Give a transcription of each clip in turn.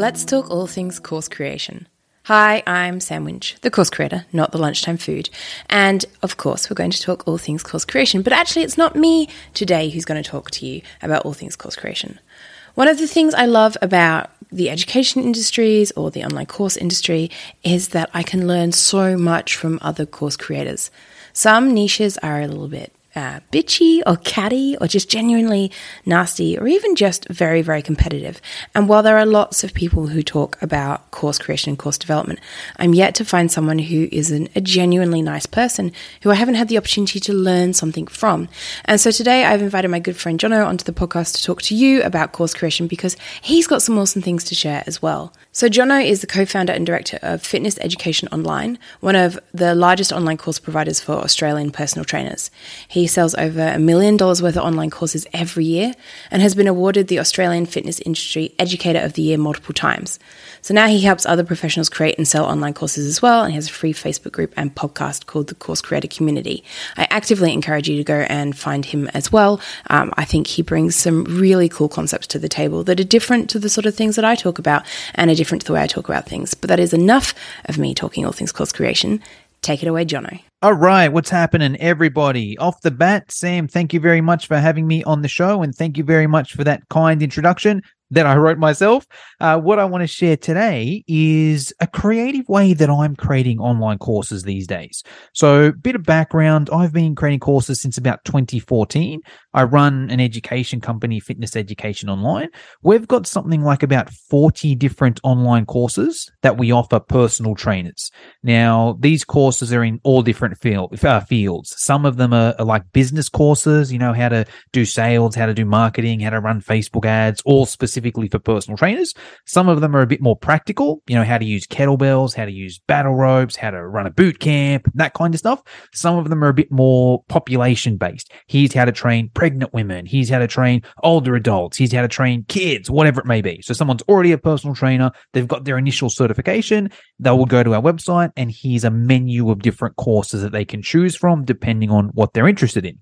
Let's talk all things course creation. Hi, I'm Sam Winch, the course creator, not the lunchtime food. And of course, we're going to talk all things course creation, but actually, it's not me today who's going to talk to you about all things course creation. One of the things I love about the education industries or the online course industry is that I can learn so much from other course creators. Some niches are a little bit uh, bitchy or catty or just genuinely nasty or even just very, very competitive. And while there are lots of people who talk about course creation and course development, I'm yet to find someone who is an, a genuinely nice person who I haven't had the opportunity to learn something from. And so today I've invited my good friend Jono onto the podcast to talk to you about course creation because he's got some awesome things to share as well. So Jono is the co-founder and director of Fitness Education Online, one of the largest online course providers for Australian personal trainers. He sells over a million dollars worth of online courses every year and has been awarded the Australian Fitness Industry Educator of the Year multiple times. So now he helps other professionals create and sell online courses as well, and he has a free Facebook group and podcast called the Course Creator Community. I actively encourage you to go and find him as well. Um, I think he brings some really cool concepts to the table that are different to the sort of things that I talk about and are different to the way I talk about things. But that is enough of me talking all things course creation. Take it away, Jono. All right, what's happening, everybody? Off the bat, Sam, thank you very much for having me on the show, and thank you very much for that kind introduction that I wrote myself. Uh, what I want to share today is a creative way that I'm creating online courses these days. So, bit of background I've been creating courses since about 2014. I run an education company, Fitness Education Online. We've got something like about 40 different online courses that we offer personal trainers. Now, these courses are in all different field, uh, fields. Some of them are, are like business courses, you know, how to do sales, how to do marketing, how to run Facebook ads, all specifically for personal trainers. Some of them are a bit more practical, you know, how to use kettlebells, how to use battle ropes, how to run a boot camp, that kind of stuff. Some of them are a bit more population based. Here's how to train pregnant women. Here's how to train older adults. Here's how to train kids, whatever it may be. So someone's already a personal trainer. They've got their initial certification. They will go to our website and here's a menu of different courses that they can choose from depending on what they're interested in.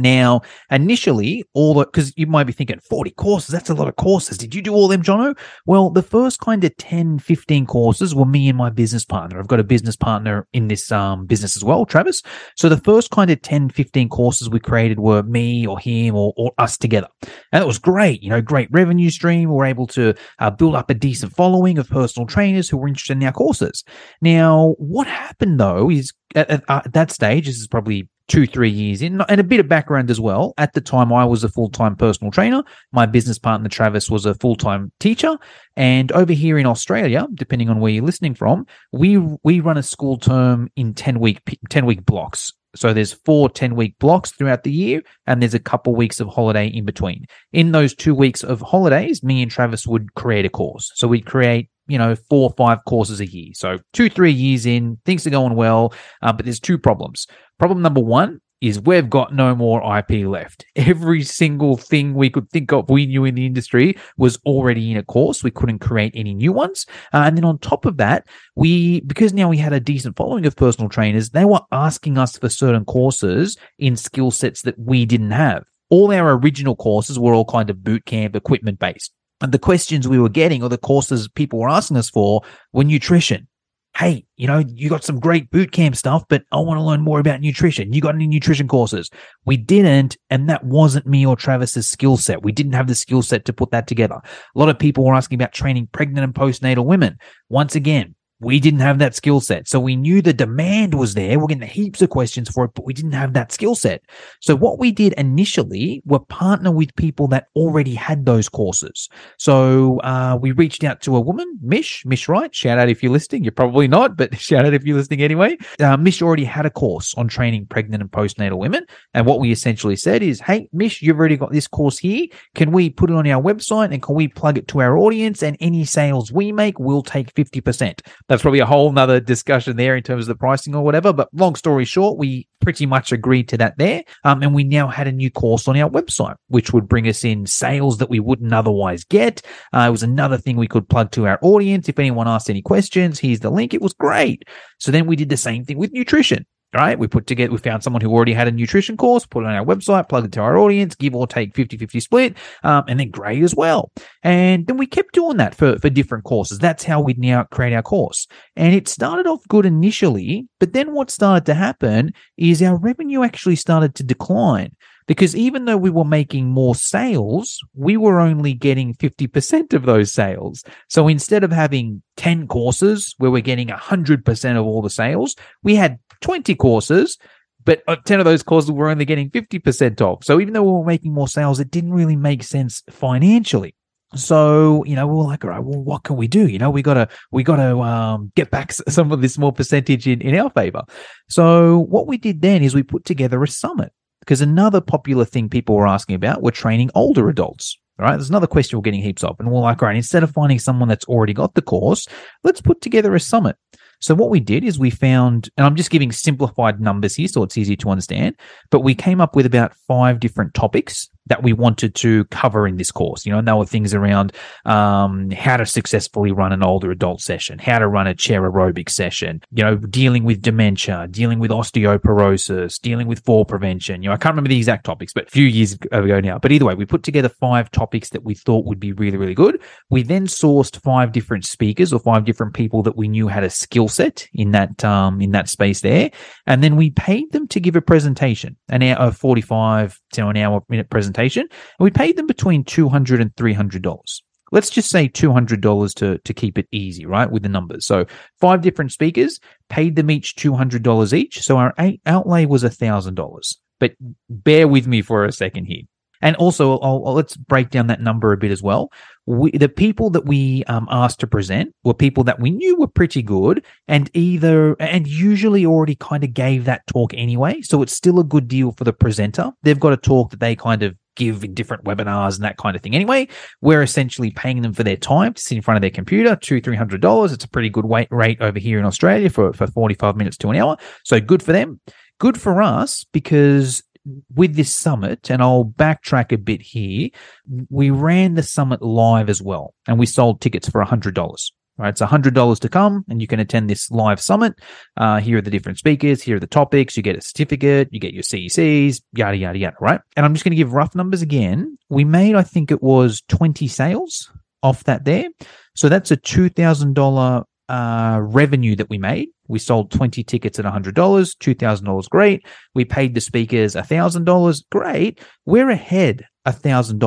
Now, initially, all the because you might be thinking 40 courses, that's a lot of courses. Did you do all them, Jono? Well, the first kind of 10, 15 courses were me and my business partner. I've got a business partner in this um, business as well, Travis. So the first kind of 10, 15 courses we created were me or him or, or us together. And it was great, you know, great revenue stream. We were able to uh, build up a decent following of personal trainers who were interested in our courses. Now, what happened though is at, at, at that stage, this is probably two, three years in, and a bit of background as well. At the time, I was a full time personal trainer. My business partner, Travis, was a full time teacher. And over here in Australia, depending on where you're listening from, we we run a school term in 10 week 10 week blocks. So there's four 10 week blocks throughout the year, and there's a couple weeks of holiday in between. In those two weeks of holidays, me and Travis would create a course. So we'd create you know, four or five courses a year. So two, three years in, things are going well, uh, but there's two problems. Problem number one is we've got no more IP left. Every single thing we could think of we knew in the industry was already in a course. We couldn't create any new ones. Uh, and then on top of that, we, because now we had a decent following of personal trainers, they were asking us for certain courses in skill sets that we didn't have. All our original courses were all kind of boot camp equipment based. And the questions we were getting or the courses people were asking us for were nutrition. Hey, you know, you got some great boot camp stuff, but I want to learn more about nutrition. You got any nutrition courses? We didn't. And that wasn't me or Travis's skill set. We didn't have the skill set to put that together. A lot of people were asking about training pregnant and postnatal women. Once again, we didn't have that skill set. So we knew the demand was there. We're getting heaps of questions for it, but we didn't have that skill set. So what we did initially were partner with people that already had those courses. So uh, we reached out to a woman, Mish, Mish Wright. Shout out if you're listening. You're probably not, but shout out if you're listening anyway. Uh, Mish already had a course on training pregnant and postnatal women. And what we essentially said is, hey, Mish, you've already got this course here. Can we put it on our website and can we plug it to our audience? And any sales we make, we'll take 50% that's probably a whole nother discussion there in terms of the pricing or whatever. But long story short, we pretty much agreed to that there. Um, and we now had a new course on our website, which would bring us in sales that we wouldn't otherwise get. Uh, it was another thing we could plug to our audience. If anyone asked any questions, here's the link. It was great. So then we did the same thing with nutrition right? We put together, we found someone who already had a nutrition course, put it on our website, plug it to our audience, give or take 50 50 split, um, and then great as well. And then we kept doing that for, for different courses. That's how we'd now create our course. And it started off good initially, but then what started to happen is our revenue actually started to decline because even though we were making more sales, we were only getting 50% of those sales. So instead of having 10 courses where we're getting 100% of all the sales, we had 20 courses, but uh, 10 of those courses we're only getting 50% off. So even though we were making more sales, it didn't really make sense financially. So, you know, we are like, all right, well, what can we do? You know, we gotta, we gotta, um, get back some of this small percentage in, in our favor. So what we did then is we put together a summit because another popular thing people were asking about were training older adults. Right. There's another question we're getting heaps of. And we're like, all right, instead of finding someone that's already got the course, let's put together a summit. So what we did is we found, and I'm just giving simplified numbers here so it's easy to understand, but we came up with about five different topics that we wanted to cover in this course. You know, and there were things around um, how to successfully run an older adult session, how to run a chair aerobic session, you know, dealing with dementia, dealing with osteoporosis, dealing with fall prevention. You know, I can't remember the exact topics, but a few years ago now. But either way, we put together five topics that we thought would be really, really good. We then sourced five different speakers or five different people that we knew had a skill set in that um, in that space there, and then we paid them to give a presentation, an hour, a forty-five to an hour minute presentation and we paid them between $200 and $300. Let's just say $200 to, to keep it easy, right? With the numbers. So five different speakers paid them each $200 each. So our outlay was $1,000. But bear with me for a second here. And also, I'll, I'll, let's break down that number a bit as well. We, the people that we um, asked to present were people that we knew were pretty good and either, and usually already kind of gave that talk anyway. So it's still a good deal for the presenter. They've got a talk that they kind of give in different webinars and that kind of thing. Anyway, we're essentially paying them for their time to sit in front of their computer, two, three hundred dollars. It's a pretty good weight rate over here in Australia for, for 45 minutes to an hour. So good for them. Good for us because with this summit, and I'll backtrack a bit here, we ran the summit live as well, and we sold tickets for $100. Right, it's $100 to come, and you can attend this live summit. Uh, here are the different speakers. Here are the topics. You get a certificate. You get your CECs, yada, yada, yada, right? And I'm just going to give rough numbers again. We made, I think it was 20 sales off that there. So that's a $2,000 uh, revenue that we made. We sold 20 tickets at $100, $2,000, great. We paid the speakers $1,000, great. We're ahead $1,000.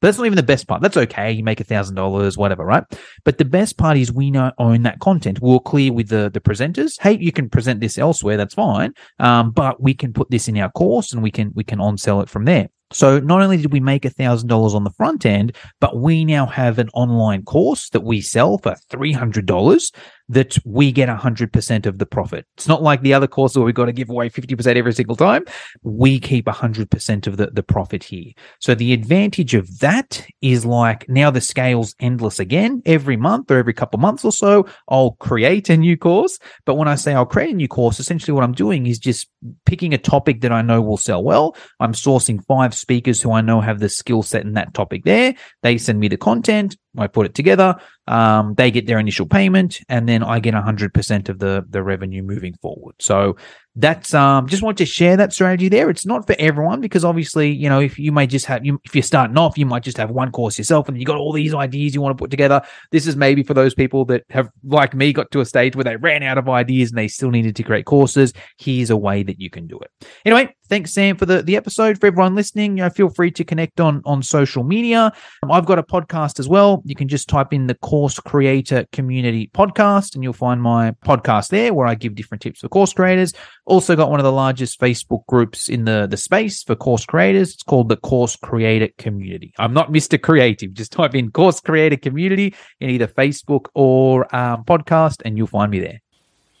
But that's not even the best part. That's okay. You make $1,000, whatever, right? But the best part is we know, own that content. We're clear with the, the presenters. Hey, you can present this elsewhere. That's fine. Um, but we can put this in our course and we can, we can on sell it from there. So not only did we make $1,000 on the front end, but we now have an online course that we sell for $300 that we get 100% of the profit. It's not like the other courses where we've got to give away 50% every single time. We keep 100% of the, the profit here. So the advantage of that is like now the scale's endless again. Every month or every couple months or so, I'll create a new course. But when I say I'll create a new course, essentially what I'm doing is just picking a topic that I know will sell well. I'm sourcing five speakers who I know have the skill set in that topic there. They send me the content. I put it together. Um, they get their initial payment, and then I get 100% of the the revenue moving forward. So that's um just want to share that strategy there. It's not for everyone because obviously, you know, if you may just have you if you're starting off, you might just have one course yourself and you got all these ideas you want to put together. This is maybe for those people that have like me got to a stage where they ran out of ideas and they still needed to create courses. Here's a way that you can do it. Anyway, thanks Sam for the the episode. For everyone listening, you know, feel free to connect on on social media. Um, I've got a podcast as well. You can just type in the Course Creator Community Podcast and you'll find my podcast there where I give different tips for course creators. Also got one of the largest Facebook groups in the, the space for course creators. It's called the Course Creator Community. I'm not Mr. Creative. Just type in Course Creator Community in either Facebook or um, podcast and you'll find me there.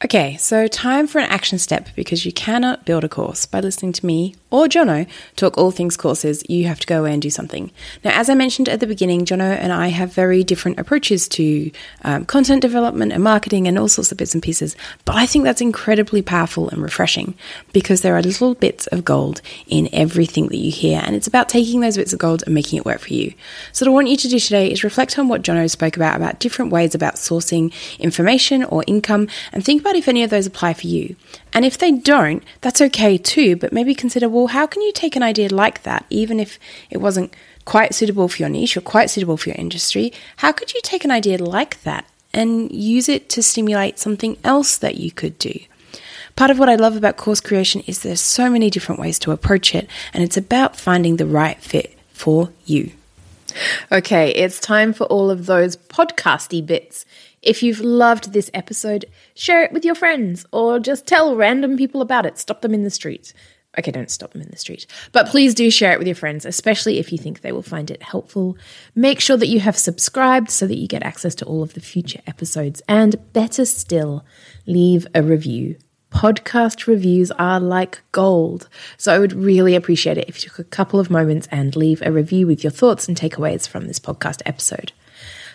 Okay, so time for an action step because you cannot build a course by listening to me or Jono talk all things courses. You have to go away and do something. Now, as I mentioned at the beginning, Jono and I have very different approaches to um, content development and marketing and all sorts of bits and pieces. But I think that's incredibly powerful and refreshing because there are little bits of gold in everything that you hear, and it's about taking those bits of gold and making it work for you. So, what I want you to do today is reflect on what Jono spoke about about different ways about sourcing information or income, and think about if any of those apply for you. And if they don't, that's okay too, but maybe consider well, how can you take an idea like that, even if it wasn't quite suitable for your niche or quite suitable for your industry? How could you take an idea like that and use it to stimulate something else that you could do? Part of what I love about course creation is there's so many different ways to approach it, and it's about finding the right fit for you. Okay, it's time for all of those podcasty bits. If you've loved this episode, share it with your friends or just tell random people about it. Stop them in the street. Okay, don't stop them in the street. But please do share it with your friends, especially if you think they will find it helpful. Make sure that you have subscribed so that you get access to all of the future episodes. And better still, leave a review. Podcast reviews are like gold. So I would really appreciate it if you took a couple of moments and leave a review with your thoughts and takeaways from this podcast episode.